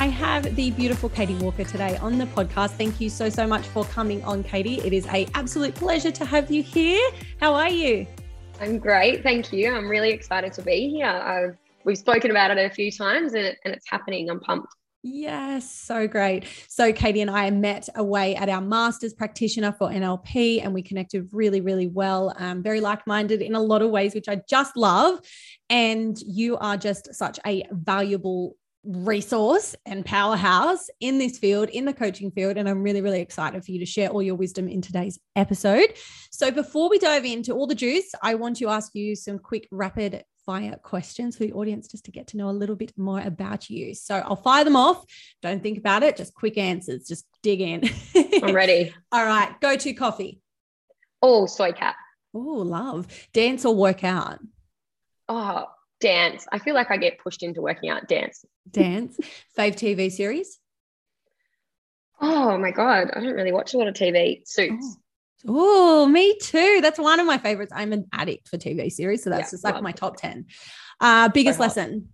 I have the beautiful Caity Walker today on the podcast. Thank you so, so much for coming on, Caity. It is a absolute pleasure to have you here. How are you? I'm great. Thank you. I'm really excited to be here. I've, we've spoken about it a few times and, it, and it's happening. I'm pumped. Yes, so great. So, Caity and I met away at our master's practitioner for NLP, and we connected really, really well. Um, very like minded in a lot of ways, which I just love. And you are just such a valuable resource and powerhouse in this field, in the coaching field. And I'm really, really excited for you to share all your wisdom in today's episode. So, before we dive into all the juice, I want to ask you some quick, rapid fire questions for the audience just to get to know a little bit more about you. So, I'll fire them off. Don't think about it, just quick answers, just dig in. I'm ready. all right. Go to coffee. Oh, soy cat. Oh, love. Dance or work out? Oh, dance. I feel like I get pushed into working out dance. Dance. Fave TV series? Oh my God. I don't really watch a lot of TV. Suits. Oh, me too. That's one of my favorites. I'm an addict for TV series. So that's yeah, just like my top 10. Uh, biggest so lesson.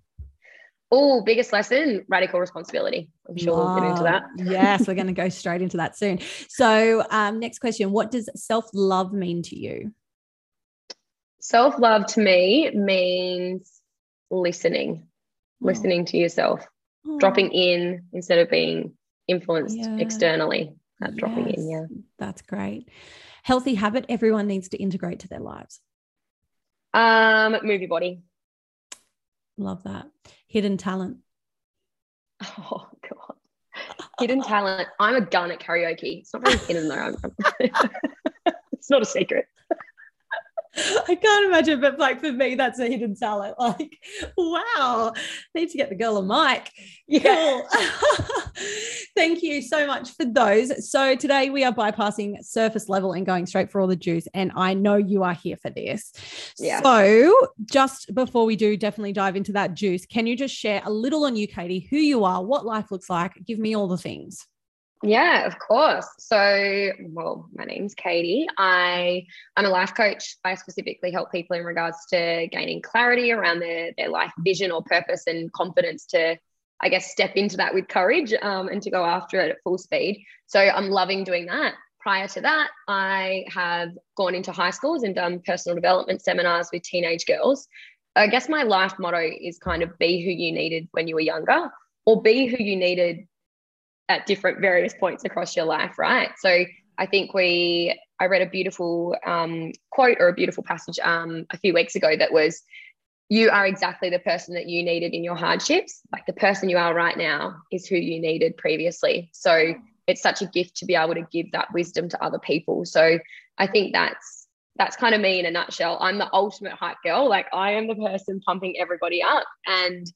Oh, biggest lesson radical responsibility. I'm sure we'll get into that. yes, we're going to go straight into that soon. So, um, next question What does self love mean to you? Self love to me means listening, oh. listening to yourself, oh. dropping in instead of being influenced yeah. externally. That's yes. dropping in. Yeah. That's great. Healthy habit everyone needs to integrate to their lives. Um, movie body. Love that. Hidden talent. Oh God. Hidden talent. I'm a gun at karaoke. It's not very hidden though. it's not a secret. I can't imagine, but like for me, that's a hidden talent. Like, wow, need to get the girl a mic. Yeah. Thank you so much for those. So today we are bypassing surface level and going straight for all the juice. And I know you are here for this. Yeah. So just before we do definitely dive into that juice, can you just share a little on you, Caity, who you are, what life looks like? Give me all the things. Yeah, of course. So, well, my name's Caity. I I'm a life coach. I specifically help people in regards to gaining clarity around their their life vision or purpose and confidence to, I guess, step into that with courage um, and to go after it at full speed. So I'm loving doing that. Prior to that, I have gone into high schools and done personal development seminars with teenage girls. I guess my life motto is kind of be who you needed when you were younger, or be who you needed at different various points across your life, right? So I think we, I read a beautiful um, quote or a beautiful passage um, a few weeks ago that was, you are exactly the person that you needed in your hardships. Like the person you are right now is who you needed previously. So it's such a gift to be able to give that wisdom to other people. So I think that's that's kind of me in a nutshell. I'm the ultimate hype girl. Like I am the person pumping everybody up. And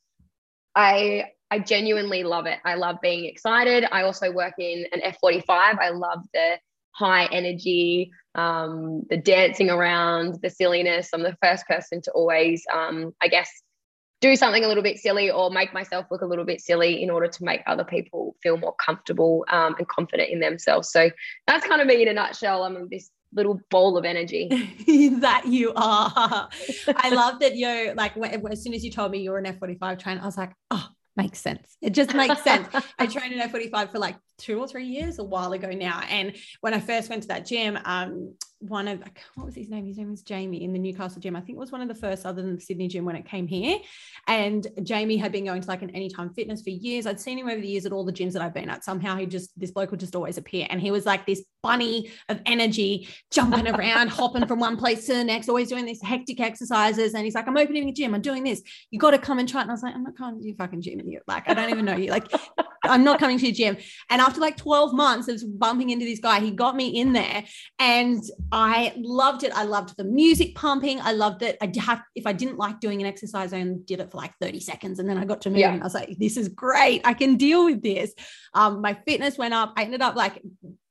I I genuinely love it. I love being excited. I also work in an F45. I love the high energy, um, the dancing around, the silliness. I'm the first person to always, um, I guess, do something a little bit silly or make myself look a little bit silly in order to make other people feel more comfortable um, and confident in themselves. So that's kind of me in a nutshell. I'm this little ball of energy that you are. I love that you're like, as soon as you told me you were an F45 trainer, I was like, oh, makes sense. It just makes sense. I trained in F45 for like two or three years, a while ago now. And when I first went to that gym, um, one of what was his name? His name was Jamie in the Newcastle gym. I think it was one of the first other than the Sydney gym when it came here. And Jamie had been going to like an anytime fitness for years. I'd seen him over the years at all the gyms that I've been at. Somehow he just this bloke would just always appear. And he was like this bunny of energy, jumping around, hopping from one place to the next, always doing these hectic exercises. And he's like, I'm opening a gym, I'm doing this. You got to come and try. It. And I was like, I'm not coming to your fucking gym. and You like, I don't even know you. Like I'm not coming to your gym. And after like 12 months of bumping into this guy, he got me in there and I loved it. I loved the music pumping. I loved it. I have, if I didn't like doing an exercise, I only did it for like 30 seconds. And then I got to move yeah. and I was like, this is great. I can deal with this. Um, my fitness went up. I ended up like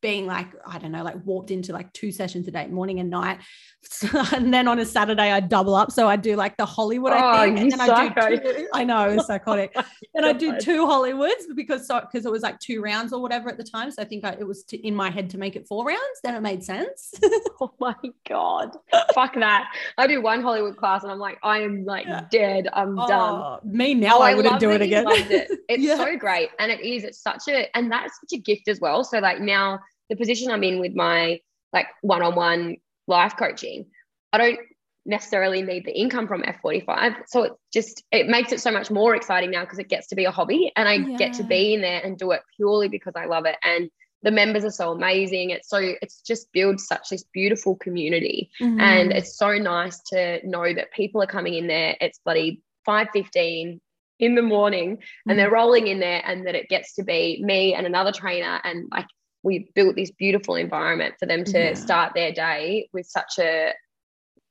being like, I don't know, like warped into like two sessions a day, morning and night. and then on a Saturday, I double up. So I do like the Hollywood, oh, I think. And then I do two, I know, it's psychotic. oh and I do two Hollywoods because so because it was like two rounds or whatever at the time. So I think I, it was to, in my head to make it four rounds. Then it made sense. oh my God. Fuck that. I do one Hollywood class and I'm like, I am like yeah. dead. I'm oh, done. Me now, oh, I, I wouldn't do it again. It. It's yeah. so great. And it is, it's such a, and that's such a gift as well. So like now, the position I'm in with my like one-on-one life coaching, I don't necessarily need the income from F45. So it just it makes it so much more exciting now because it gets to be a hobby and I yeah. get to be in there and do it purely because I love it. And the members are so amazing. It's so it's just builds such this beautiful community. Mm-hmm. And it's so nice to know that people are coming in there. It's bloody 5:15 in the morning mm-hmm. and they're mm-hmm. rolling in there and that it gets to be me and another trainer and like we built this beautiful environment for them to yeah. start their day with such a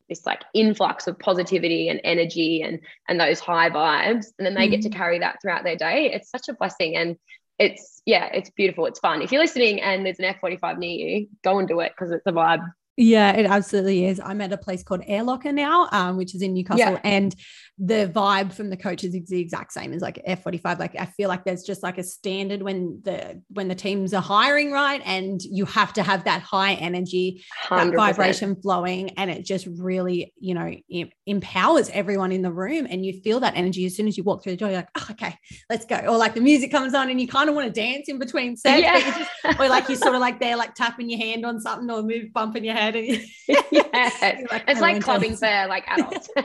this like influx of positivity and energy and and those high vibes and then they mm get to mm-hmm. carry that throughout their day it's such a blessing and it's yeah it's beautiful it's fun if you're listening and there's an f45 near you go and do it because it's a vibe yeah, it absolutely is. I'm at a place called Airlocker now, um, which is in Newcastle, yeah. and the vibe from the coaches is the exact same as like F45. Like I feel like there's just like a standard when the when the teams are hiring, right? And you have to have that high energy, 100%. that vibration flowing, and it just really, you know, empowers everyone in the room. And you feel that energy as soon as you walk through the door. You're like, oh, okay, let's go. Or like the music comes on, and you kind of want to dance in between sets, yeah. just, or like you're sort of like they're like tapping your hand on something or move bumping your head. And yeah, like, it's like clubbing for like adults.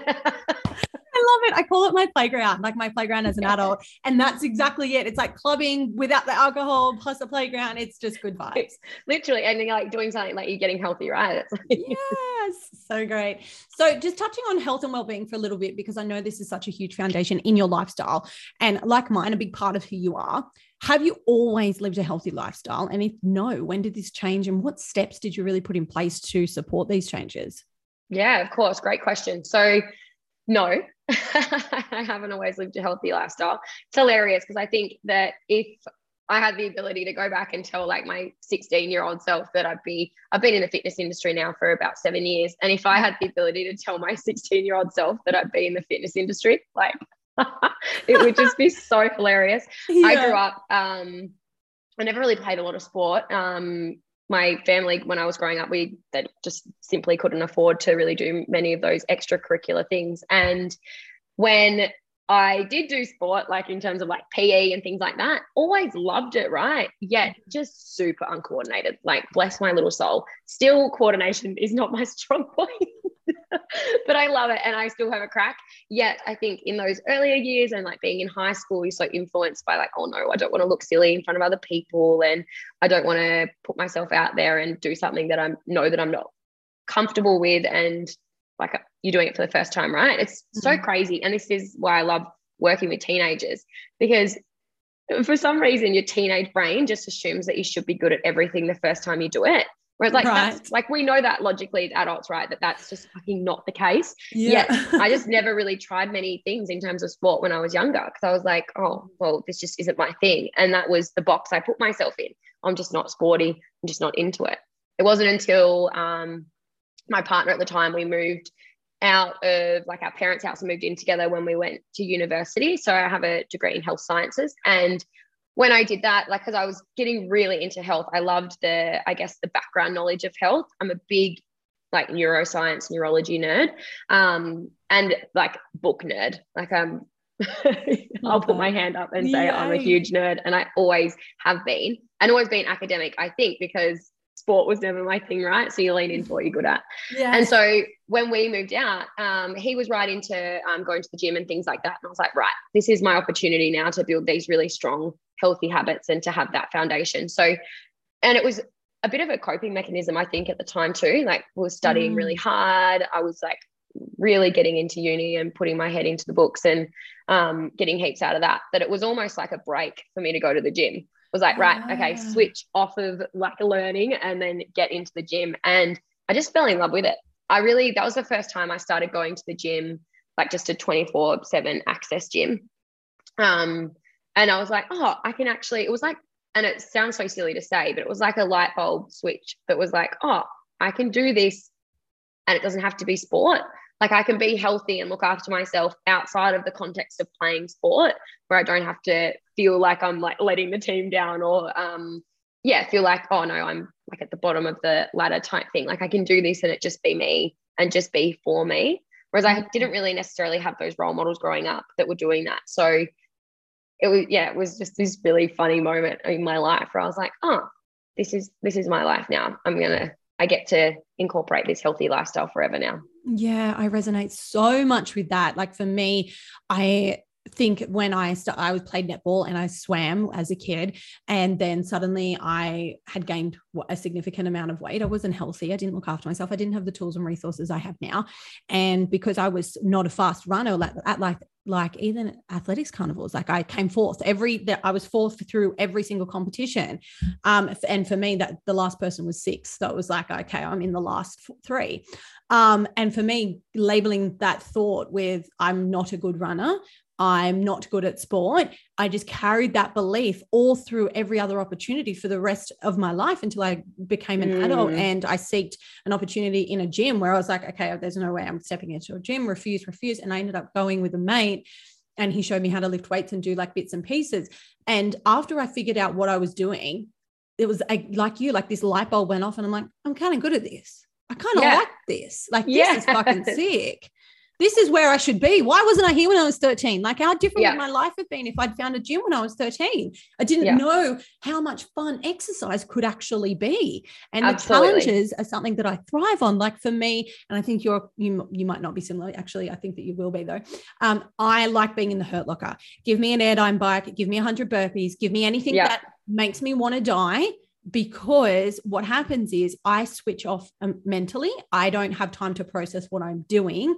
I love it. I call it my playground, like my playground as an adult. And that's exactly it. It's like clubbing without the alcohol plus the playground. It's just good vibes. Literally. And you're like doing something like you're getting healthy, right? yes. So great. So just touching on health and well-being for a little bit, because I know this is such a huge foundation in your lifestyle. And like mine, a big part of who you are. Have you always lived a healthy lifestyle? And if no, when did this change and what steps did you really put in place to support these changes? Yeah, of course. Great question. So, no, I haven't always lived a healthy lifestyle. It's hilarious because I think that if I had the ability to go back and tell like my 16 year old self that I'd be, I've been in the fitness industry now for about seven years. And if I had the ability to tell my 16 year old self that I'd be in the fitness industry, like it would just be so hilarious. Yeah. I grew up, um, I never really played a lot of sport. Um, my family, when I was growing up, we that just simply couldn't afford to really do many of those extracurricular things. And when I did do sport, like in terms of like PE and things like that, always loved it, right? Yet just super uncoordinated. Like, bless my little soul. Still, coordination is not my strong point. but I love it and I still have a crack. Yet I think in those earlier years and like being in high school, you're so influenced by like, oh no, I don't want to look silly in front of other people and I don't want to put myself out there and do something that I know that I'm not comfortable with and like you're doing it for the first time, right? It's mm-hmm. so crazy. And this is why I love working with teenagers because for some reason your teenage brain just assumes that you should be good at everything the first time you do it Whereas like right. that's like we know that logically as adults, right? That that's just fucking not the case. Yeah. Yet I just never really tried many things in terms of sport when I was younger because I was like, oh, well, this just isn't my thing. And that was the box I put myself in. I'm just not sporty. I'm just not into it. It wasn't until um, my partner at the time we moved out of like our parents' house and moved in together when we went to university. So I have a degree in health sciences and when I did that, like, because I was getting really into health, I loved the, I guess, the background knowledge of health. I'm a big, like, neuroscience, neurology nerd, um, and like book nerd. Like, um, I'll put my hand up and say Yay. I'm a huge nerd, and I always have been, and always been academic. I think because sport was never my thing, right? So you lean into what you're good at. Yeah. And so when we moved out, um, he was right into um, going to the gym and things like that. And I was like, right, this is my opportunity now to build these really strong, healthy habits and to have that foundation. So, and it was a bit of a coping mechanism, I think, at the time too. Like, we was studying mm. really hard. I was like really getting into uni and putting my head into the books and um, getting heaps out of that, that it was almost like a break for me to go to the gym. It was like, right, okay, ah. switch off of like learning and then get into the gym. And I just fell in love with it. I really, that was the first time I started going to the gym, like just a 24 7 access gym. Um, and I was like, oh, I can actually, it was like, and it sounds so silly to say, but it was like a light bulb switch that was like, oh, I can do this and it doesn't have to be sport. Like I can be healthy and look after myself outside of the context of playing sport where I don't have to feel like I'm like letting the team down or um yeah, feel like, oh no, I'm like at the bottom of the ladder type thing. Like I can do this and it just be me and just be for me. Whereas I didn't really necessarily have those role models growing up that were doing that. So it was, yeah, it was just this really funny moment in my life where I was like, oh, this is this is my life now. I'm gonna I get to incorporate this healthy lifestyle forever now. Yeah, I resonate so much with that. Like for me, I think when I st- I was played netball and I swam as a kid, and then suddenly I had gained a significant amount of weight. I wasn't healthy. I didn't look after myself. I didn't have the tools and resources I have now, and because I was not a fast runner like at like like even athletics carnivals like i came fourth every i was fourth through every single competition um and for me that the last person was six so it was like okay i'm in the last three um and for me labeling that thought with i'm not a good runner I'm not good at sport. I just carried that belief all through every other opportunity for the rest of my life until I became an mm. adult and I seeked an opportunity in a gym where I was like, okay, there's no way I'm stepping into a gym, refuse, refuse. And I ended up going with a mate and he showed me how to lift weights and do like bits and pieces. And after I figured out what I was doing, it was like you, like this light bulb went off and I'm like, I'm kind of good at this. I kind of yeah. like this. Like, this is fucking sick this is where I should be. Why wasn't I here when I was 13? Like, how different yeah. would my life have been if I'd found a gym when I was 13? I didn't yeah. know how much fun exercise could actually be. And Absolutely. the challenges are something that I thrive on. Like for me, and I think you're you you might not be similar. Actually, I think that you will be though. Um, I like being in the hurt locker. Give me an airdyne bike, give me a hundred burpees, give me anything yeah. that makes me want to die because what happens is I switch off um, mentally. I don't have time to process what I'm doing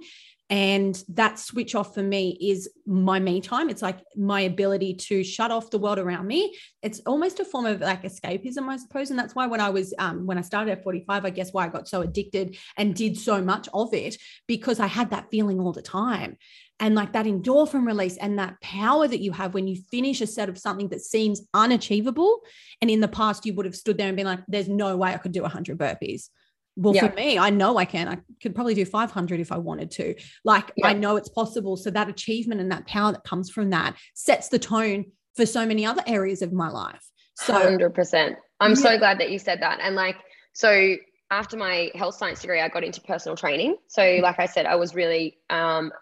and that switch off for me is my me time. It's like my ability to shut off the world around me. It's almost a form of like escapism i suppose. And that's why when i was um, when i started at 45 i guess why i got so addicted and did so much of it because i had that feeling all the time. And like that endorphin release and that power that you have when you finish a set of something that seems unachievable and in the past you would have stood there and been like there's no way i could do 100 burpees well yeah. for me i know i can i could probably do 500 if i wanted to like yeah. i know it's possible so that achievement and that power that comes from that sets the tone for so many other areas of my life so 100% i'm yeah. so glad that you said that and like so after my health science degree i got into personal training so mm-hmm. like i said i was really um,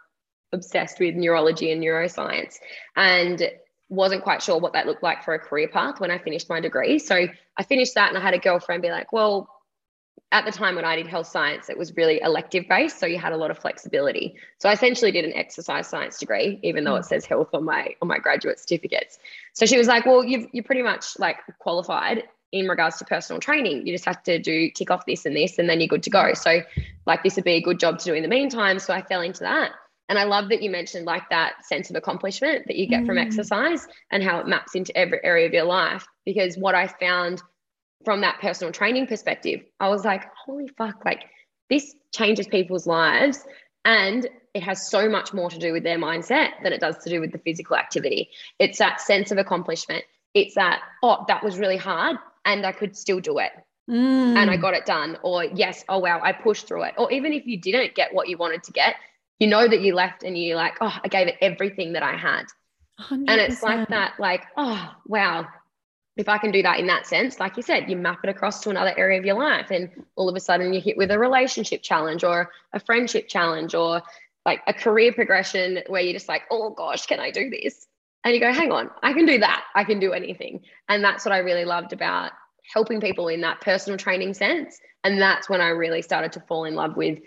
obsessed with neurology and neuroscience and wasn't quite sure what that looked like for a career path when I finished my degree. So I finished that and I had a girlfriend be like, well, at the time when I did health science, it was really elective based. So you had a lot of flexibility. So I essentially did an exercise science degree, even though it says health on my on my graduate certificates. So she was like, Well, you've you're pretty much like qualified in regards to personal training. You just have to do tick off this and this, and then you're good to go. So like this would be a good job to do in the meantime. So I fell into that. And I love that you mentioned like that sense of accomplishment that you get mm. from exercise and how it maps into every area of your life. Because what I found from that personal training perspective, I was like, holy fuck, like this changes people's lives. And it has so much more to do with their mindset than it does to do with the physical activity. It's that sense of accomplishment. It's that, oh, that was really hard and I could still do it. Mm. And I got it done. Or, yes, oh, wow, I pushed through it. Or even if you didn't get what you wanted to get, you know that you left and you're like, oh, I gave it everything that I had. 100%. And it's like that, like, oh, wow, if I can do that in that sense, like you said, you map it across to another area of your life, and all of a sudden you're hit with a relationship challenge or a friendship challenge or like a career progression where you're just like, oh gosh, can I do this? And you go, hang on, I can do that. I can do anything. And that's what I really loved about helping people in that personal training sense. And that's when I really started to fall in love with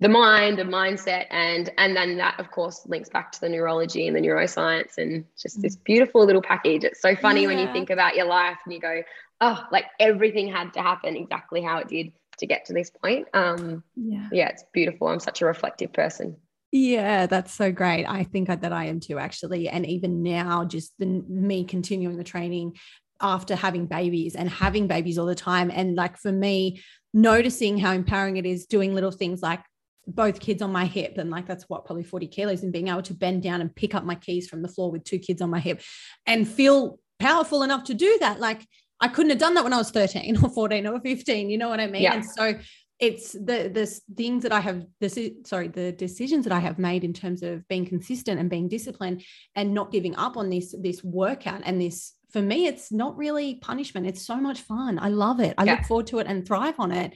the mind, the mindset, and and then that of course links back to the neurology and the neuroscience and just this beautiful little package. It's so funny yeah. when you think about your life and you go, oh, like everything had to happen exactly how it did to get to this point. Um, yeah, yeah, it's beautiful. I'm such a reflective person. Yeah, that's so great. I think that I am too, actually. And even now, just the, me continuing the training after having babies and having babies all the time. And like for me, noticing how empowering it is doing little things like both kids on my hip and like that's what probably 40 kilos and being able to bend down and pick up my keys from the floor with two kids on my hip and feel powerful enough to do that like i couldn't have done that when i was 13 or 14 or 15 you know what i mean? Yeah. and so it's the the things that I have this sorry the decisions that I have made in terms of being consistent and being disciplined and not giving up on this this workout and this for me it's not really punishment. It's so much fun. I love it. I yeah. look forward to it and thrive on it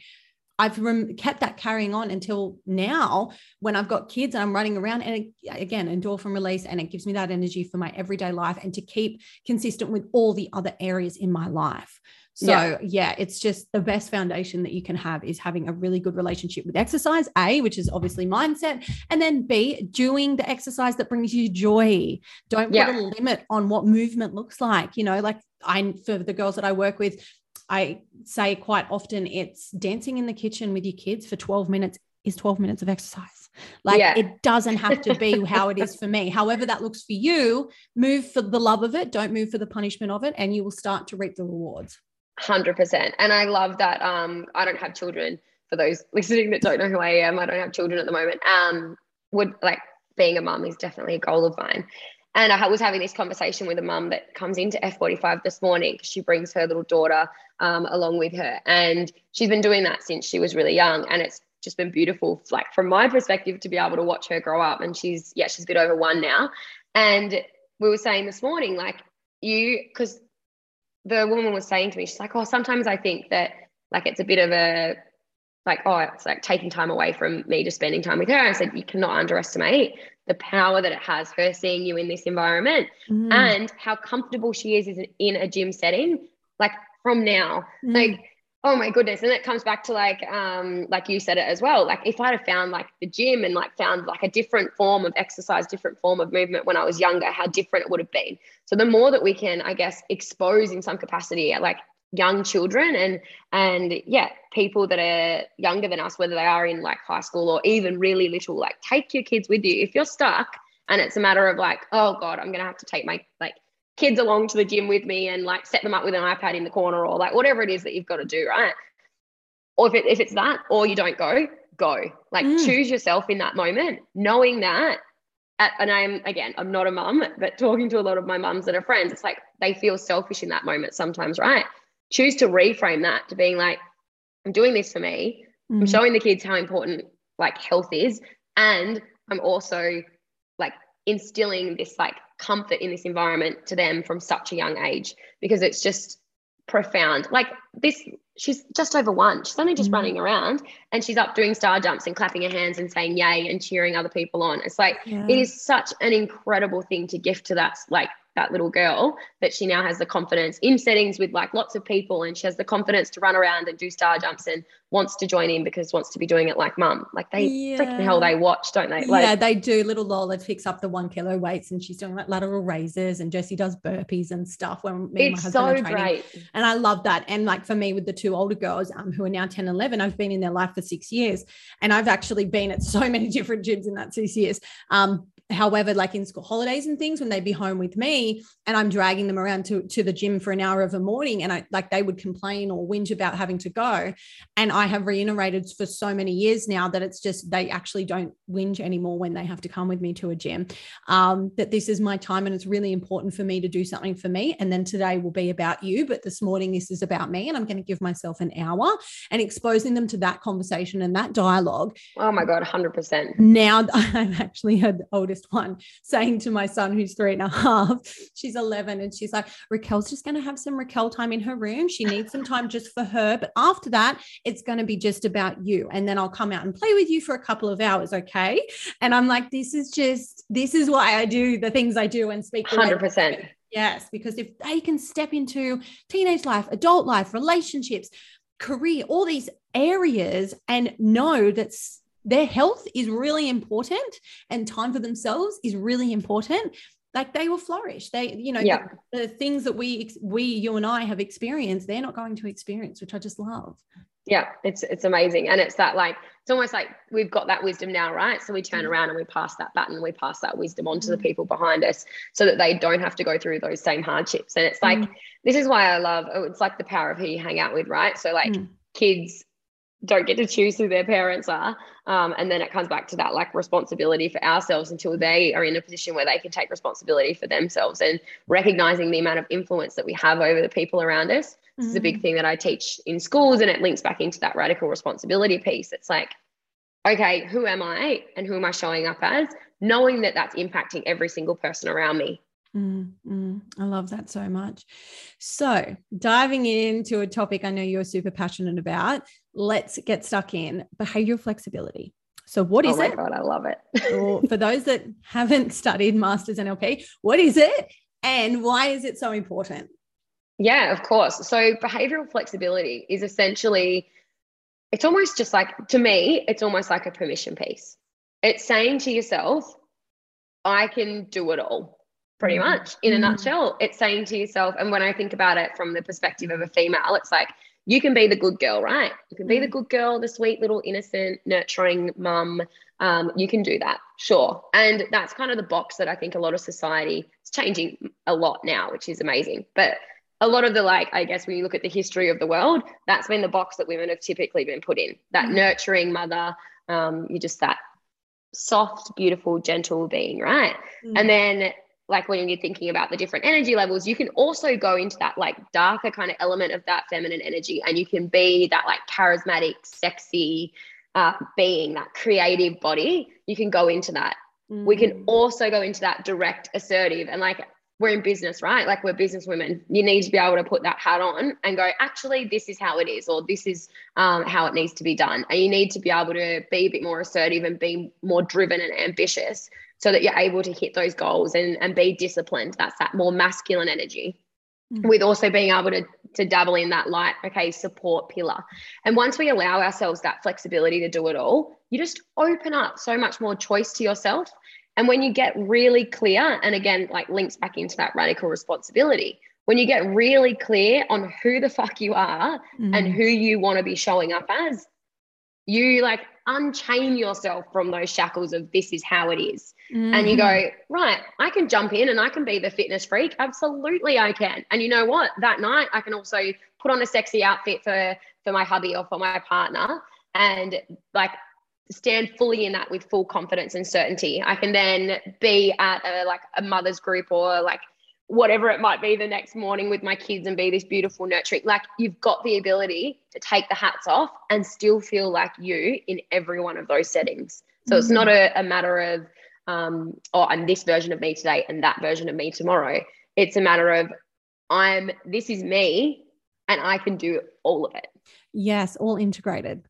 I've rem- kept that carrying on until now when I've got kids and I'm running around and it, again endorphin release and it gives me that energy for my everyday life and to keep consistent with all the other areas in my life. So yeah. yeah. it's just the best foundation that you can have is having a really good relationship with exercise, A, which is obviously mindset, and then B, doing the exercise that brings you joy. Don't yeah. put a limit on what movement looks like. You know, like I for the girls that I work with, I say quite often it's dancing in the kitchen with your kids for 12 minutes is 12 minutes of exercise. Like yeah. it doesn't have to be how it is for me. However, that looks for you, move for the love of it, don't move for the punishment of it, and you will start to reap the rewards. 100%. And I love that. Um, I don't have children. For those listening that don't know who I am, I don't have children at the moment. Um, would like being a mum is definitely a goal of mine. And I was having this conversation with a mum that comes into F45 this morning she brings her little daughter um, along with her. And she's been doing that since she was really young. And it's just been beautiful, like from my perspective, to be able to watch her grow up. And she's, yeah, she's a bit over one now. And we were saying this morning, like, you, because the woman was saying to me, she's like, oh, sometimes I think that like it's a bit of a, like, oh, it's like taking time away from me just spending time with her. I said, you cannot underestimate the power that it has her seeing you in this environment mm. and how comfortable she is, is in a gym setting like from now. Mm. like oh my goodness. And it comes back to like um like you said it as well. Like if i'd have found like the gym and like found like a different form of exercise different form of movement when i was younger how different it would have been. So the more that we can i guess expose in some capacity like young children and and yeah people that are younger than us whether they are in like high school or even really little like take your kids with you. If you're stuck and it's a matter of like oh god i'm gonna have to take my like kids along to the gym with me and like set them up with an ipad in the corner or like whatever it is that you've got to do right or if, it, if it's that or you don't go go like mm. choose yourself in that moment knowing that and I'm again, I'm not a mum, but talking to a lot of my mums that are friends, it's like they feel selfish in that moment sometimes, right? choose to reframe that to being like, I'm doing this for me. Mm-hmm. I'm showing the kids how important like health is. And I'm also like instilling this like comfort in this environment to them from such a young age because it's just profound. Like this, she's just over one. She's only just mm-hmm. running around and she's up doing star jumps and clapping her hands and saying yay and cheering other people on. It's like yeah. it is such an incredible thing to gift to that like that little girl that she now has the confidence in settings with like lots of people and she has the confidence to run around and do star jumps and wants to join in because wants to be doing it like mum. Like they yeah. freaking hell they watch don't they? Like, yeah they do. Little lola picks up the one kilo weights and she's doing like lateral raises and jessie does burpees and stuff when me and my husband so are training. great. And i love that. And like for me with the two older girls um, who are now 10 and 11 i've been in their life for six years and i've actually been at so many different gyms in that six years. Um, however like in school holidays and things when they'd be home with me and i'm dragging them around to, to the gym for an hour of a morning and i like they would complain or whinge about having to go. And i have reiterated for so many years now that it's just they actually don't whinge anymore when they have to come with me to a gym. Um, that this is my time and it's really important for me to do something for me. And then today will be about you but this morning this is about me and i'm going to give myself an hour and exposing them to that conversation and that dialogue. Oh my god 100% now i've actually had oldest oldest one saying to my son, who's three and a half, she's 11, and she's like, Raquel's just going to have some Raquel time in her room. She needs some time just for her. But after that, it's going to be just about you. And then I'll come out and play with you for a couple of hours. Okay. And I'm like, this is just, this is why I do the things I do and speak. 100%. Yes, because if they can step into teenage life, adult life, relationships, career, all these areas and know that's their health is really important and time for themselves is really important like they will flourish they you know yeah. the, the, things that we we you and i have experienced they're not going to experience which i just love Yeah, it's it's amazing. And it's that like it's almost like we've got that wisdom now, right? So we turn mm. around and we pass that baton, we pass that wisdom on to mm. the people behind us so that they don't have to go through those same hardships. And it's like, mm. this is why I love, oh, it's like the power of who you hang out with, right? So, like, mm. kids don't get to choose who their parents are. Um, and then it comes back to that like responsibility for ourselves until they are in a position where they can take responsibility for themselves and recognizing the amount of influence that we have over the people around us. This mm-hmm. is a big mm. thing that I teach in schools and it links back into that radical responsibility piece. It's like, okay, who am I and who am I showing up as? Knowing that that's impacting every single person around me. Mm, mm, I love that so much. So, diving into a topic I know you're super passionate about, let's get stuck in behavioral flexibility. So, what is it? Oh my it? God, I love it. or for those that haven't studied Masters NLP, what is it and why is it so important? Yeah, of course. So, behavioral flexibility is essentially, it's almost just like, to me, it's almost like a permission piece. It's saying to yourself, I can do it all pretty mm-hmm. much in a mm. nutshell. It's saying to yourself, and when I think about it from the perspective of a female, it's like you can be the good girl, right? You can be the mm. good girl, the sweet little innocent, nurturing mum. Um, you can do that, sure. And that's kind of the box that I think a lot of society is changing a lot now, which is amazing. But a lot of the like, I guess when you look at the history of the world, that's been the box that women have typically been put in. That mm. nurturing mother, um, you're just that soft, beautiful, gentle being, right? Mm. And then like when you're thinking about the different energy levels, you can also go into that like darker kind of element of that feminine energy, and you can be that like charismatic, sexy uh, being, that creative body. You can go into that. Mm. We can mm. also go into that direct, assertive, and like we're in business, right? Like we're business women. You need to be able to put that hat on and go, actually, this is how it is, or this is um, how it needs to be done. And you need to be able to be a bit more assertive and be more driven and ambitious so that you're able to hit those goals and, and be disciplined. That's that more masculine energy. Mm-hmm. With also being able to, to dabble in that light, okay, support pillar. And once we allow ourselves that flexibility to do it all, you just open up so much more choice to yourself. And when you get really clear, and again, like links back into that radical responsibility, when you get really clear on who the fuck you are mm-hmm. and who you want to be showing up as, you like unchain yourself from those shackles of this is how it is. Mm-hmm. And you go, mm-hmm. right, I can jump in and I can be the fitness freak. Absolutely, I can. And you know what? That night, I can also put on a sexy outfit for for my hubby or for my partner, and like stand fully in that with full confidence and certainty. I can then be at a like a mother's group or like whatever it might be the next morning with my kids and be this beautiful nurturing like you've got the ability to take the hats off and still feel like you in every one of those settings. So mm-hmm. it's not a, a matter of um oh i'm this version of me today and that version of me tomorrow. It's a matter of i'm this is me and i can do all of it. Yes all integrated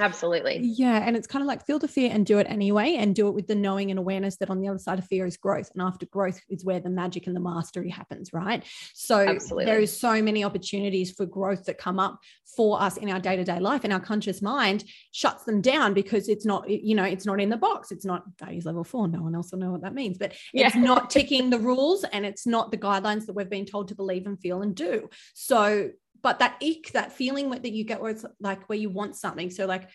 Absolutely. Yeah. And it's kind of like feel the fear and do it anyway, and do it with the knowing and awareness that on the other side of fear is growth. And after growth is where the magic and the mastery happens, right? So Absolutely. there is so many opportunities for growth that come up for us in our day-to-day life. And our conscious mind shuts them down because it's not, you know, it's not in the box. It's not values level four. No one else will know what that means, but it's not ticking the rules and it's not the guidelines that we've been told to believe and feel and do. So but that ick, that feeling that you get where it's like where you want something. So like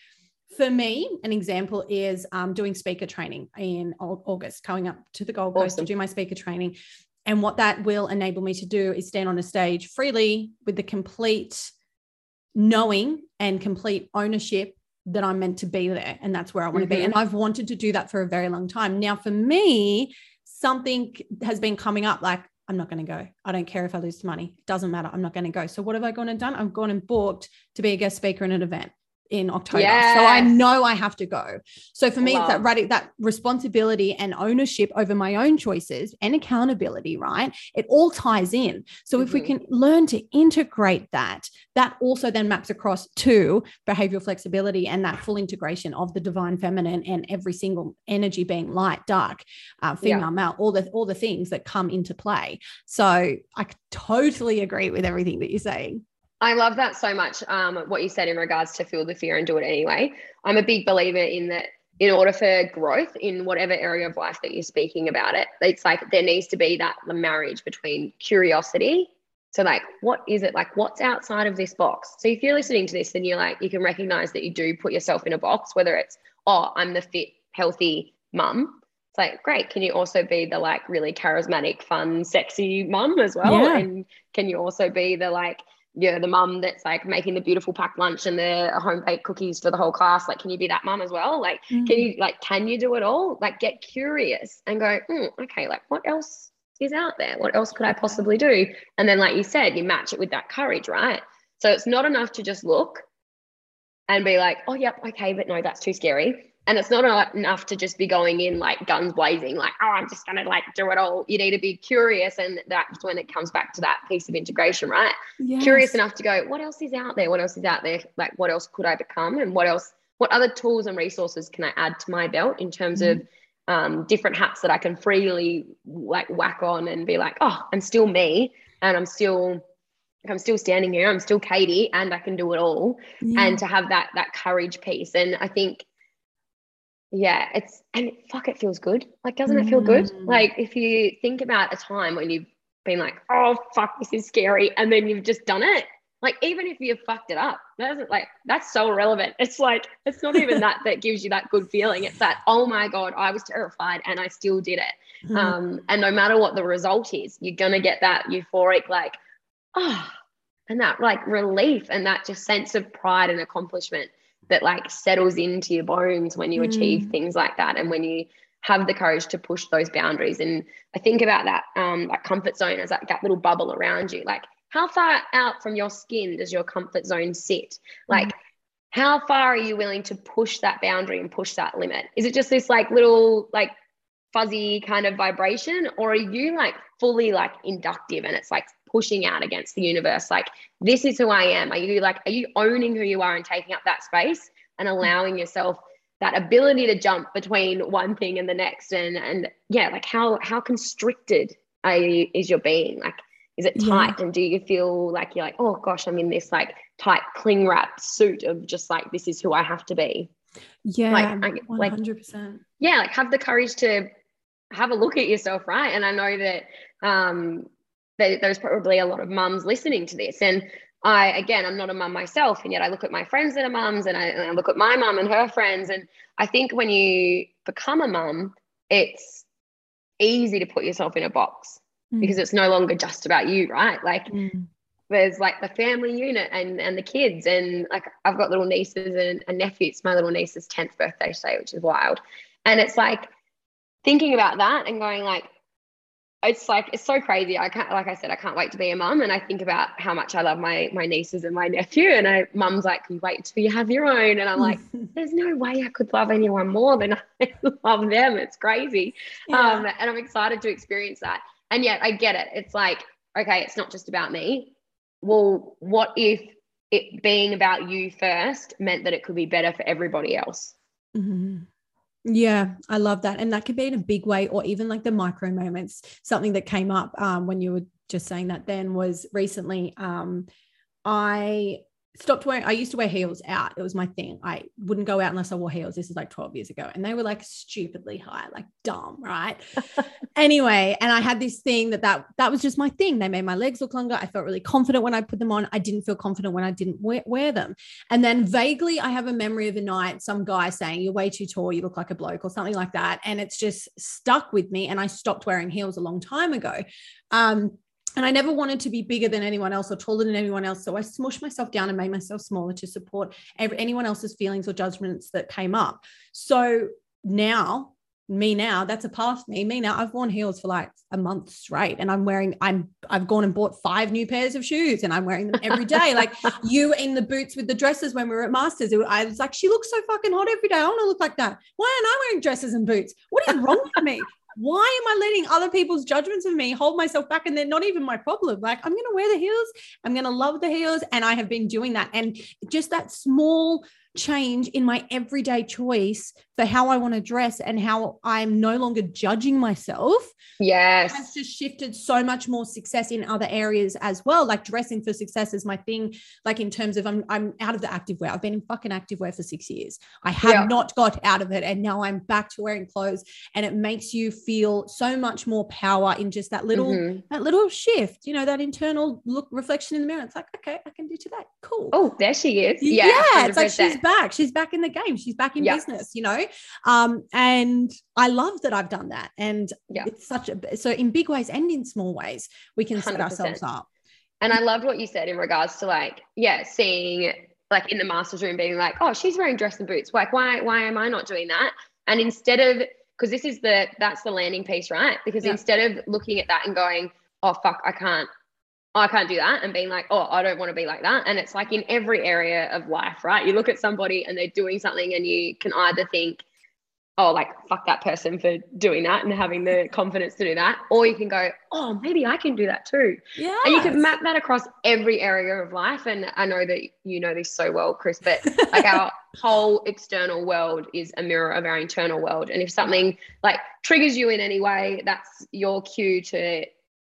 for me, an example is um, doing speaker training in August, going up to the Gold Coast awesome. to do my speaker training. And what that will enable me to do is stand on a stage freely with the complete knowing and complete ownership that I'm meant to be there. And that's where I want mm-hmm. to be. And I've wanted to do that for a very long time. Now, for me, something has been coming up like I'm not going to go. I don't care if I lose money. It doesn't matter. I'm not going to go. So what have I gone and done? I've gone and booked to be a guest speaker in an event in October. Yes. So I know I have to go. So for me, Love. it's that right, that responsibility and ownership over my own choices and accountability, right? It all ties in. So mm-hmm. if we mm-hmm. can learn to integrate that, that also then maps across to behavioral flexibility and that full integration of the divine feminine and every single energy being light, dark, uh, female, yeah. male, all the all the things that come into play. So I totally agree with everything that you're saying. I love that so much. Um, what you said in regards to feel the fear and do it anyway. I'm a big believer in that. In order for growth in whatever area of life that you're speaking about it, it's like there needs to be that the marriage between curiosity So, like, what is it? Like, what's outside of this box? So, if you're listening to this, then you're like, you can recognize that you do put yourself in a box, whether it's, oh, I'm the fit, healthy mum. It's like, great. Can you also be the like really charismatic, fun, sexy mum as well? Yeah. And can you also be the like, you're the mum that's like making the beautiful packed lunch and the home baked cookies for the whole class. Like, can you be that mum as well? Like, Mm. can you like, can you do it all? Like, get curious and go, mm, okay, like, what else is out there? What else could I possibly do? And then, like you said, you match it with that courage, right? So it's not enough to just look and be like, oh, yep, okay, but no, that's too scary. And it's not enough to just be going in like guns blazing, like, oh, I'm just going to like do it all. You need to be curious. And that's when it comes back to that piece of integration, right? Yes. Curious enough to go, what else is out there? What else is out there? Like, what else could I become? And what else, what other tools and resources can I add to my belt in terms of um, different hats that I can freely like whack on and be like, oh, I'm still me and I'm still I'm still standing here. I'm still Caity and I can do it all. Yeah. And to have that that courage piece. And I think, yeah, it's and fuck, it feels good. Like, doesn't it feel good? Mm. Like if you think about a time when you've been like, oh fuck, this is scary, and then you've just done it. Like even if you've fucked it up, that doesn't like that's so irrelevant. It's like it's not even that that gives you that good feeling. It's that oh my god, I was terrified and I still did it. Mhm. Um, and no matter what the result is, you're gonna get that euphoric like oh, and that like relief and that just sense of pride and accomplishment that like settles into your bones when you Mm. achieve things like that and when you have the courage to push those boundaries. And I think about that um, that comfort zone as like that little bubble around you, like how far out from your skin does your comfort zone sit? Like, how far are you willing to push that boundary and push that limit? Is it just this like little, like fuzzy kind of vibration, or are you like fully like inductive and it's like pushing out against the universe? Like, this is who I am. Are you like, are you owning who you are and taking up that space and allowing yourself? that ability to jump between one thing and the next and and yeah like how how constricted are you, is your being like is it Yeah. tight and do you feel like you're like oh gosh i'm in this like tight cling wrap suit of just like this is who i have to be yeah, like, like- hundred percent. yeah like have the courage to have a look at yourself right and i know that um that there's probably a lot of mums listening to this and i again i'm not a mum myself and yet i look at my friends that are mums and I, and I look at my mum and her friends and i think when you become a mum it's easy to put yourself in a box Mm. because it's no longer just about you right like Mm. there's like the family unit and and the kids and like I've got little nieces and a nephew. It's my little niece's 10th birthday today, which is wild. And it's like thinking about that and going like it's like it's so crazy. I can't like I said, I can't wait to be a mum. And I think about how much I love my my nieces and my nephew. And I mum's like, you wait till you have your own? And I'm like, there's no way I could love anyone more than I love them. It's crazy. Um, and I'm excited to experience that. And yet I get it. It's like, okay, it's not just about me. Well, what if it being about you first meant that it could be better for everybody else? Mhm. Yeah, I love that. And that could be in a big way, or even like the micro moments. Something that came up um, when you were just saying that then was recently um, I stopped wearing, I used to wear heels out. It was my thing. I wouldn't go out unless I wore heels. This is like 12 years ago. And they were like stupidly high, like dumb, right? anyway, and I had this thing that, that that was just my thing. They made my legs look longer. I felt really confident when I put them on. I didn't feel confident when I didn't wear, wear them. And then vaguely, I have a memory of a night, some guy saying, You're way too tall, you look like a bloke, or something like that. And it's just stuck with me. And I stopped wearing heels a long time ago. Um, and I never wanted to be bigger than anyone else or taller than anyone else. So I smushed myself down and made myself smaller to support every, anyone else's feelings or judgments that came up. So now, me now, that's a past me. Me now, I've worn heels for like a month straight, and I'm wearing. I'm. I've gone and bought five new pairs of shoes, and I'm wearing them every day. like you in the boots with the dresses when we were at Masters. It, I was like, she looks so fucking hot every day. I want to look like that. Why aren't I wearing dresses and boots? What is wrong with me? Why am I letting other people's judgments of me hold myself back? And they're not even my problem. Like, I'm going to wear the heels. I'm going to love the heels. And I have been doing that. And just that small change in my everyday choice for how I want to dress and how I'm no longer judging myself. Yes. Has just shifted so much more success in other areas as well. Like dressing for success is my thing. Like in terms of I'm I'm out of the active wear. I've been in fucking active wear for six years. I have yeah. not got out of it. And now I'm back to wearing clothes. And it makes you feel so much more power in just that little, mm-hmm. that little shift, you know, that internal look reflection in the mirror. It's like, okay, I can do today. Cool. Oh, there she is. Yeah. Yeah. It's like she's back. She's back in the game. She's back in business, you know? Um, and I love that I've done that. And yep. it's such a, so in big ways and in small ways, we can 100%. set ourselves up. And I loved what you said in regards to like, yeah, seeing like in the master's room being like, oh, she's wearing dress and boots. Like, why, why am I not doing that? And instead of, because this is the, that's the landing piece, right? Because yeah. instead of looking at that and going, oh, fuck, I can't, I can't do that and being like, oh, I don't want to be like that. And it's like in every area of life, right? You look at somebody and they're doing something and you can either think, oh, like, fuck that person for doing that and having the confidence to do that. Or you can go, oh, maybe I can do that too. Yeah. And you can map that across every area of life. And I know that you know this so well, Chris, but like our whole external world is a mirror of our internal world. And if something like triggers you in any way, that's your cue to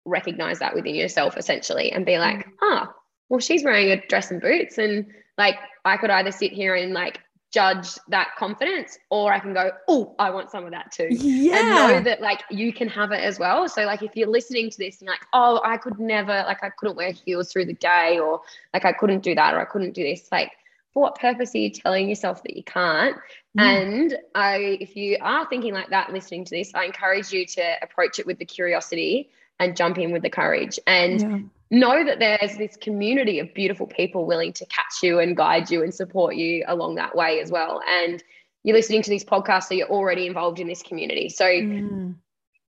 recognize that within yourself essentially and be like, mm. ah, well, she's wearing a dress and boots. And like, I could either sit here and like judge that confidence or I can go, oh, I want some of that too. Yeah. And know that like you can have it as well. So like if you're listening to this and like, oh, I could never, like I couldn't wear heels through the day or like I couldn't do that or I couldn't do this, like for what purpose are you telling yourself that you can't? Mm. And I if you are thinking like that listening to this, I encourage you to approach it with the curiosity and jump in with the courage and yeah. know that there's this community of beautiful people willing to catch you and guide you and support you along that way as well. And you're listening to these podcasts, so you're already involved in this community. So mm.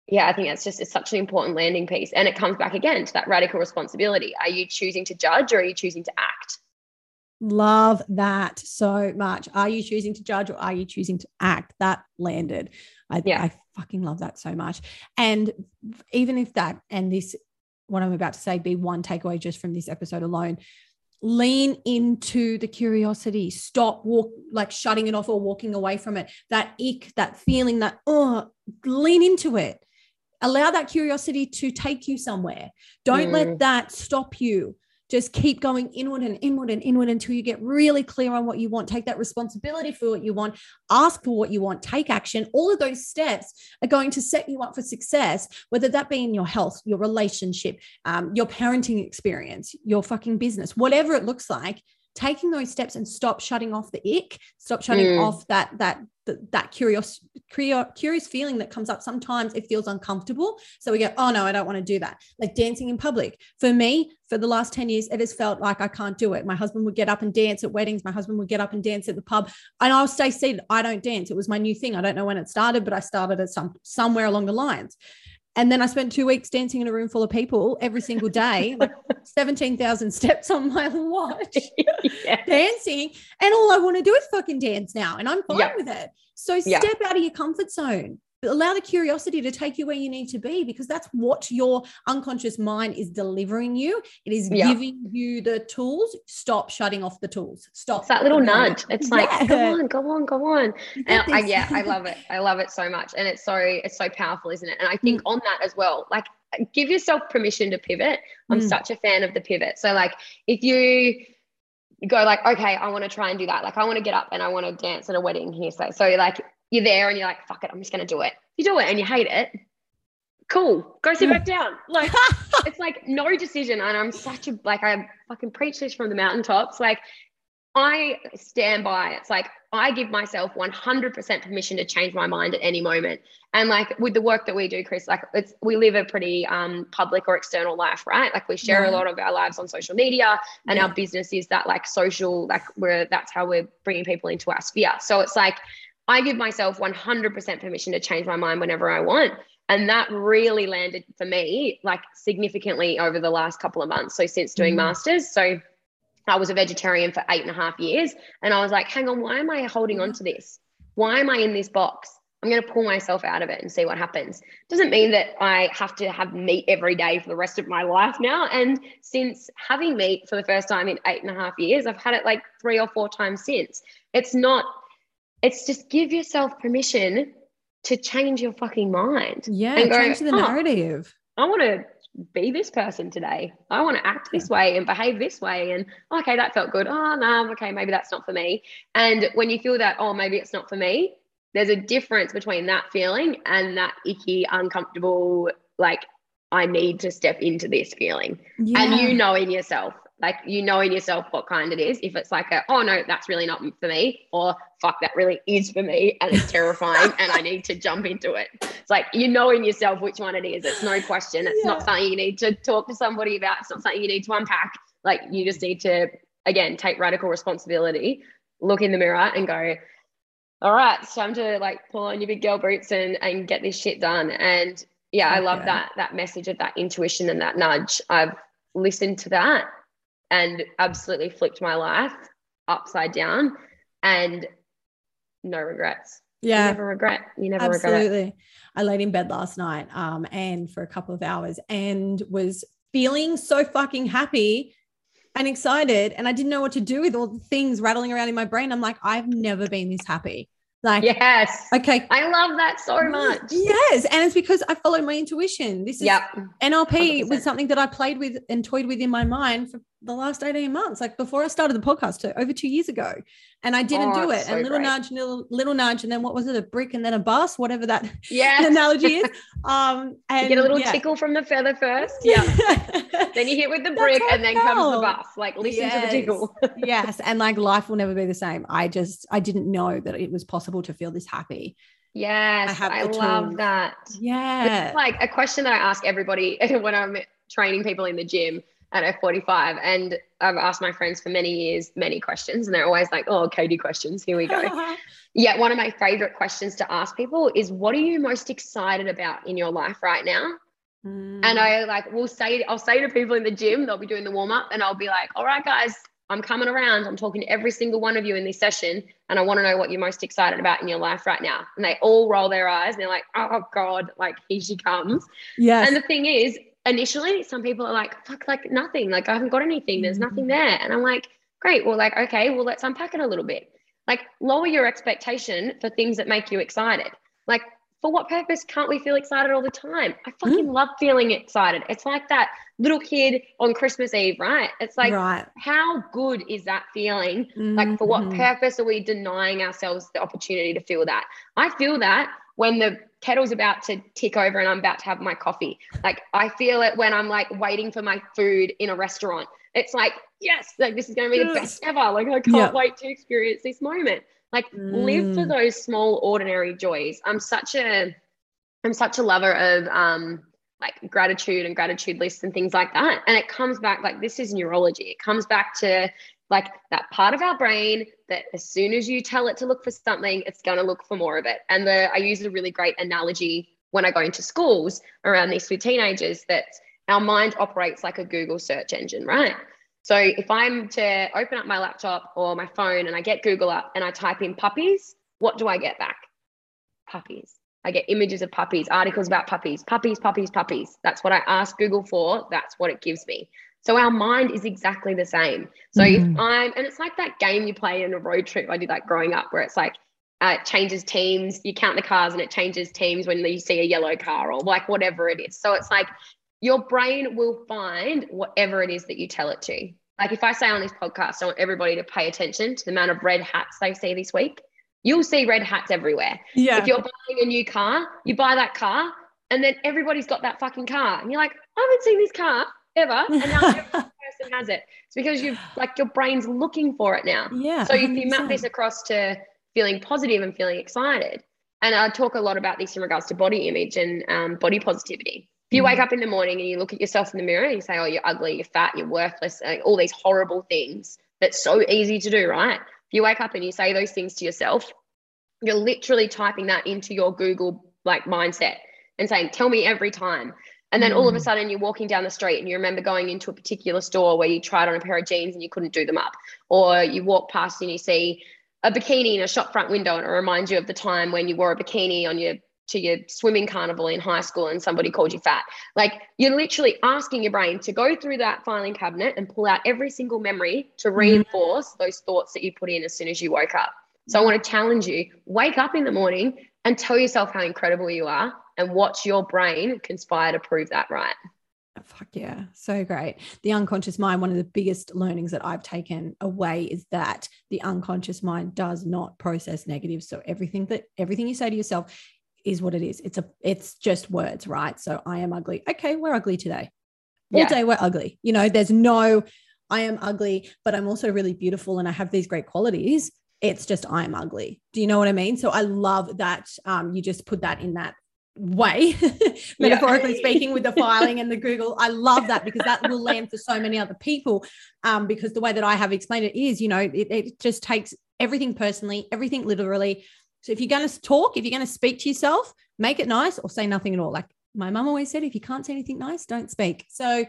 yeah, I think that's just it's such an important landing piece. And it comes back again to that radical responsibility. Are you choosing to judge or are you choosing to act? Love that so much. Are you choosing to judge or are you choosing to act? That landed. I, yeah. I fucking love that so much. And even if that and this, what I'm about to say, be one takeaway just from this episode alone, lean into the curiosity. Stop walk like shutting it off or walking away from it. That ick, that feeling, that oh, lean into it. Allow that curiosity to take you somewhere. Don't mm. let that stop you just keep going inward and inward and inward until you get really clear on what you want. Take that responsibility for what you want, ask for what you want, take action. All of those steps are going to set you up for success, whether that be in your health, your relationship, um, your parenting experience, your fucking business, whatever it looks like taking those steps and stop shutting off the ick stop shutting mm. off that that that curious curious feeling that comes up sometimes it feels uncomfortable. So we go oh no i don't want to do that. Like dancing in public. For me for the last 10 years it has felt like i can't do it. My husband would get up and dance at weddings. My husband would get up and dance at the pub. And i'll stay seated. I don't dance. It was my new thing. I don't know when it started but i started at some somewhere along the lines and then I spent two weeks dancing in a room full of people every single day, like 17,000 steps on my watch, yes. dancing. And all I want to do is fucking dance now. And I'm fine with it. So step out of your comfort zone allow the curiosity to take you where you need to be because that's what your unconscious mind is delivering you. It is yeah. giving you the tools. Stop shutting off the tools. Stop. It's that little nudge. It's yeah. like, go on, go on, go on. And I, yeah, I love it. I love it so much. And it's so, it's so powerful, isn't it? And I think mm. on that as well, like give yourself permission to pivot. I'm mm. such a fan of the pivot. So like if you go like, okay, I want to try and do that. Like I want to get up and I want to dance at a wedding here. So, so like you're there and you're like, fuck it, I'm just going to do it. You do it and you hate it. Cool. Go sit back down. Like, it's like no decision. And I'm such a, like, I fucking preach this from the mountaintops. Like, I stand by. It's like I give myself 100% permission to change my mind at any moment. And like with the work that we do, Chris, like it's we live a pretty um, public or external life, right? Like we share yeah. a lot of our lives on social media, and yeah. our business is that like social, like we're that's how we're bringing people into our sphere. So it's like I give myself 100% permission to change my mind whenever I want. And that really landed for me like significantly over the last couple of months. So since doing mm. masters. So I was a vegetarian for eight and a half years. And I was like, hang on, why am I holding on to this? Why am I in this box? I'm going to pull myself out of it and see what happens. Doesn't mean that I have to have meat every day for the rest of my life now. And since having meat for the first time in eight and a half years, I've had it like three or four times since. It's not, it's just give yourself permission to change your fucking mind. Yeah, and go, change the narrative. I want to be this person today. I want to act this way and behave this way. And okay, that felt good. Oh, no, okay, maybe that's not for me. And when you feel that, oh, maybe it's not for me, there's a difference between that feeling and that icky, uncomfortable, like, I need to step into this feeling. Yeah. And you know in yourself, like you know in yourself what kind it is. If it's like a, oh no, that's really not for me, or fuck, that really is for me and it's terrifying and I need to jump into it. It's like you know in yourself which one it is. It's no question. It's yeah. not something you need to talk to somebody about. It's not something you need to unpack. Like you just need to again take radical responsibility, look in the mirror and go, all right, it's time to like pull on your big girl boots and and get this shit done. And yeah, I love that that message of that intuition and that nudge. I've listened to that and absolutely flipped my life upside down and no regrets. Yeah. You never regret. You never absolutely. regret. It. I laid in bed last night um, and for a couple of hours and was feeling so fucking happy and excited. And I didn't know what to do with all the things rattling around in my brain. I'm like, I've never been this happy. Like, yes. Okay. I love that so much. Yes. And it's because I followed my intuition. This is yep. NLP 100%. was something that I played with and toyed with in my mind for the last 18 months, like before I started the podcast to over two years ago. And I didn't oh, do it. So and little great. nudge, little little nudge, and then what was it? A brick and then a bus, whatever that analogy is. Um and you get a little yeah. tickle from the feather first. Yeah. then you hit with the brick and then comes the bus. Like listen yes. to the tickle. yes. And like life will never be the same. I just I didn't know that it was possible to feel this happy. Yes, I, I love that. Yeah. It's like a question that I ask everybody when I'm training people in the gym at F45. And I've asked my friends for many years many questions, and they're always like, oh, Caity questions. Here we go. yeah, one of my favorite questions to ask people is, what are you most excited about in your life right now? Mm. And I like will say, I'll say to people in the gym, they'll be doing the warm up, and I'll be like, all right, guys, I'm coming around. I'm talking to every single one of you in this session, and I want to know what you're most excited about in your life right now. And they all roll their eyes and they're like, oh God, like here she comes. Yes. And the thing is, initially some people are like fuck like nothing like i haven't got anything there's nothing mm-hmm. there and i'm like great well like okay well let's unpack it a little bit like lower your expectation for things that make you excited like for what purpose can't we feel excited all the time i fucking mm. love feeling excited it's like that little kid on christmas eve right it's like right. how good is that feeling mm-hmm. like for what mm-hmm. purpose are we denying ourselves the opportunity to feel that i feel that when the kettle's about to tick over and I'm about to have my coffee. Like I feel it when I'm like waiting for my food in a restaurant. It's like, yes, like this is going to be yes. the best ever. Like I can't yeah. wait to experience this moment. Like mm. live for mm. those small ordinary joys. I'm such a I'm such a lover of um like gratitude and gratitude lists and things like that. And it comes back like this is neurology. It comes back to like that part of our brain that as soon as you tell it to look for something, it's going to look for more of it. And the, I use a really great analogy when I go into schools around this with teenagers that our mind operates like a Google search engine, right? So if I'm to open up my laptop or my phone and I get Google up and I type in puppies, what do I get back? Puppies. I get images of puppies, articles about puppies, puppies, puppies, puppies. That's what I ask Google for. That's what it gives me. So our mind is exactly the same. So mm. if I'm, and it's like that game you play in a road trip. I did that growing up where it's like, uh, it changes teams. You count the cars and it changes teams when you see a yellow car or like whatever it is. So it's like your brain will find whatever it is that you tell it to. Like if I say on this podcast, I want everybody to pay attention to the amount of red hats they see this week. You'll see red hats everywhere. Yeah. If you're buying a new car, you buy that car and then everybody's got that fucking car. And you're like, I haven't seen this car ever, and now every person has it. It's because you've like your brain's looking for it now. Yeah. So if you map this across to feeling positive and feeling excited, and I talk a lot about this in regards to body image and um, body positivity. If you wake mm-hmm. up in the morning and you look at yourself in the mirror and you say, "Oh, you're ugly, you're fat, you're worthless," like all these horrible things that's so easy to do, right? If you wake up and you say those things to yourself, you're literally typing that into your Google like mindset and saying, "Tell me every time." And then all of a mm. sudden you're walking down the street and you remember going into a particular store where you tried on a pair of jeans and you couldn't do them up. Or you walk past and you see a bikini in a shop front window and it reminds you of the time when you wore a bikini on your to your swimming carnival in high school and somebody called you fat. Like you're literally asking your brain to go through that filing cabinet and pull out every single memory to mm-hmm. reinforce mm-hmm. those thoughts that you put in as soon as you woke up. So I want to challenge you wake up in the morning and tell yourself how incredible you are and watch your brain conspire to prove that right. Fuck yeah, so great. The unconscious mind, one of the biggest learnings that I've taken away is that the unconscious mind does not process negatives. So everything that everything you say to yourself is what it is. It's a it's just words, right? So I am ugly. Okay, we're ugly today. All yeah. day we're ugly. You know, there's no I am ugly, but I'm also really beautiful and I have these great qualities. It's just I'm ugly. Do you know what I mean? So I love that um, you just put that in that way, metaphorically speaking, with the filing and the Google. I love that because that will land for so many other people. Um, because the way that I have explained it is, you know, it, it just takes everything personally, everything literally. So if you're going to talk, if you're going to speak to yourself, make it nice or say nothing at all. Like my mum always said, if you can't say anything nice, don't speak. So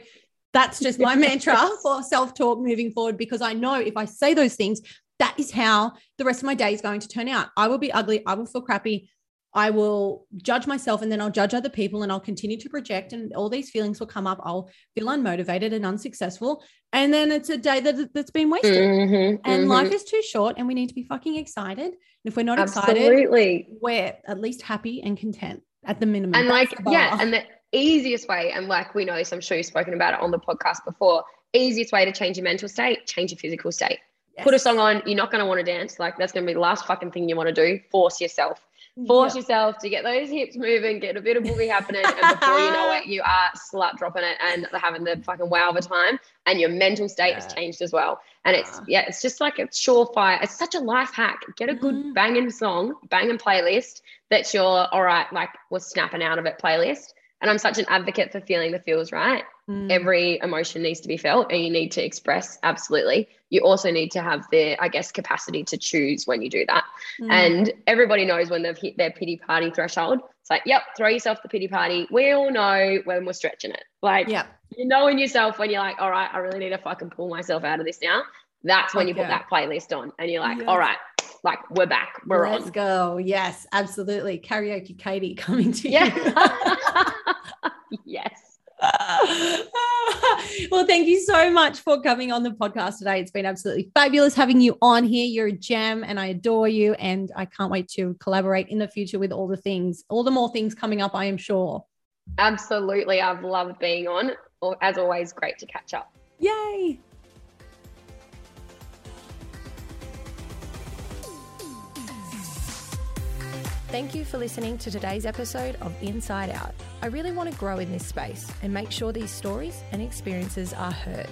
that's just my mantra for self talk moving forward because I know if I say those things, that is how the rest of my day is going to turn out. I will be ugly. I will feel crappy. I will judge myself and then I'll judge other people and I'll continue to project and all these feelings will come up. I'll feel unmotivated and unsuccessful. And then it's a day that, that's been wasted. Mm-hmm, and mm-hmm. life is too short and we need to be fucking excited. And if we're not Absolutely. excited, we're at least happy and content at the minimum. And like, yeah. And the easiest way, and like we know this, I'm sure you've spoken about it on the podcast before, easiest way to change your mental state, change your physical state. Yes. Put a song on, you're not going to want to dance. Like that's going to be the last fucking thing you want to do. Force yourself force yeah. yourself to get those hips moving, get a bit of boogie happening, and before you know it, you are slut dropping it and having the fucking wow of a time, and your mental state yeah. has changed as well. And it's yeah, it's just like a surefire. It's such a life hack. Get a good mm. banging song, banging playlist that's your all right, like we're snapping out of it playlist. And I'm such an advocate for feeling the feels, right? Mm. Every emotion needs to be felt and you need to express absolutely. You also need to have the, I guess, capacity to choose when you do that. Mm. And everybody knows when they've hit their pity party threshold. It's like, yep, throw yourself the pity party. We all know when we're stretching it. Like, yep. you know in yourself when you're like, all right, I really need to fucking pull myself out of this now. That's when okay. you put that playlist on and you're like, yes. all right, like we're back. We're Let's on. go. Yes, absolutely. Karaoke Caity coming to you. Yes. well, thank you so much for coming on the podcast today. It's been absolutely fabulous having you on here. You're a gem and I adore you. And I can't wait to collaborate in the future with all the things, all the more things coming up, I am sure. Absolutely. I've loved being on. As always, great to catch up. Yay. Thank you for listening to today's episode of Inside Out. I really want to grow in this space and make sure these stories and experiences are heard.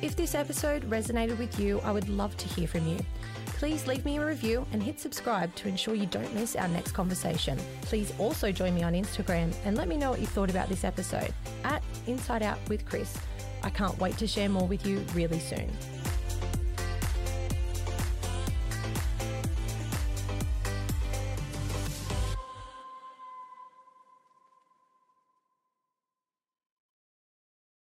If this episode resonated with you, I would love to hear from you. Please leave me a review and hit subscribe to ensure you don't miss our next conversation. Please also join me on Instagram and let me know what you thought about this episode at Inside Out with Chris. I can't wait to share more with you really soon.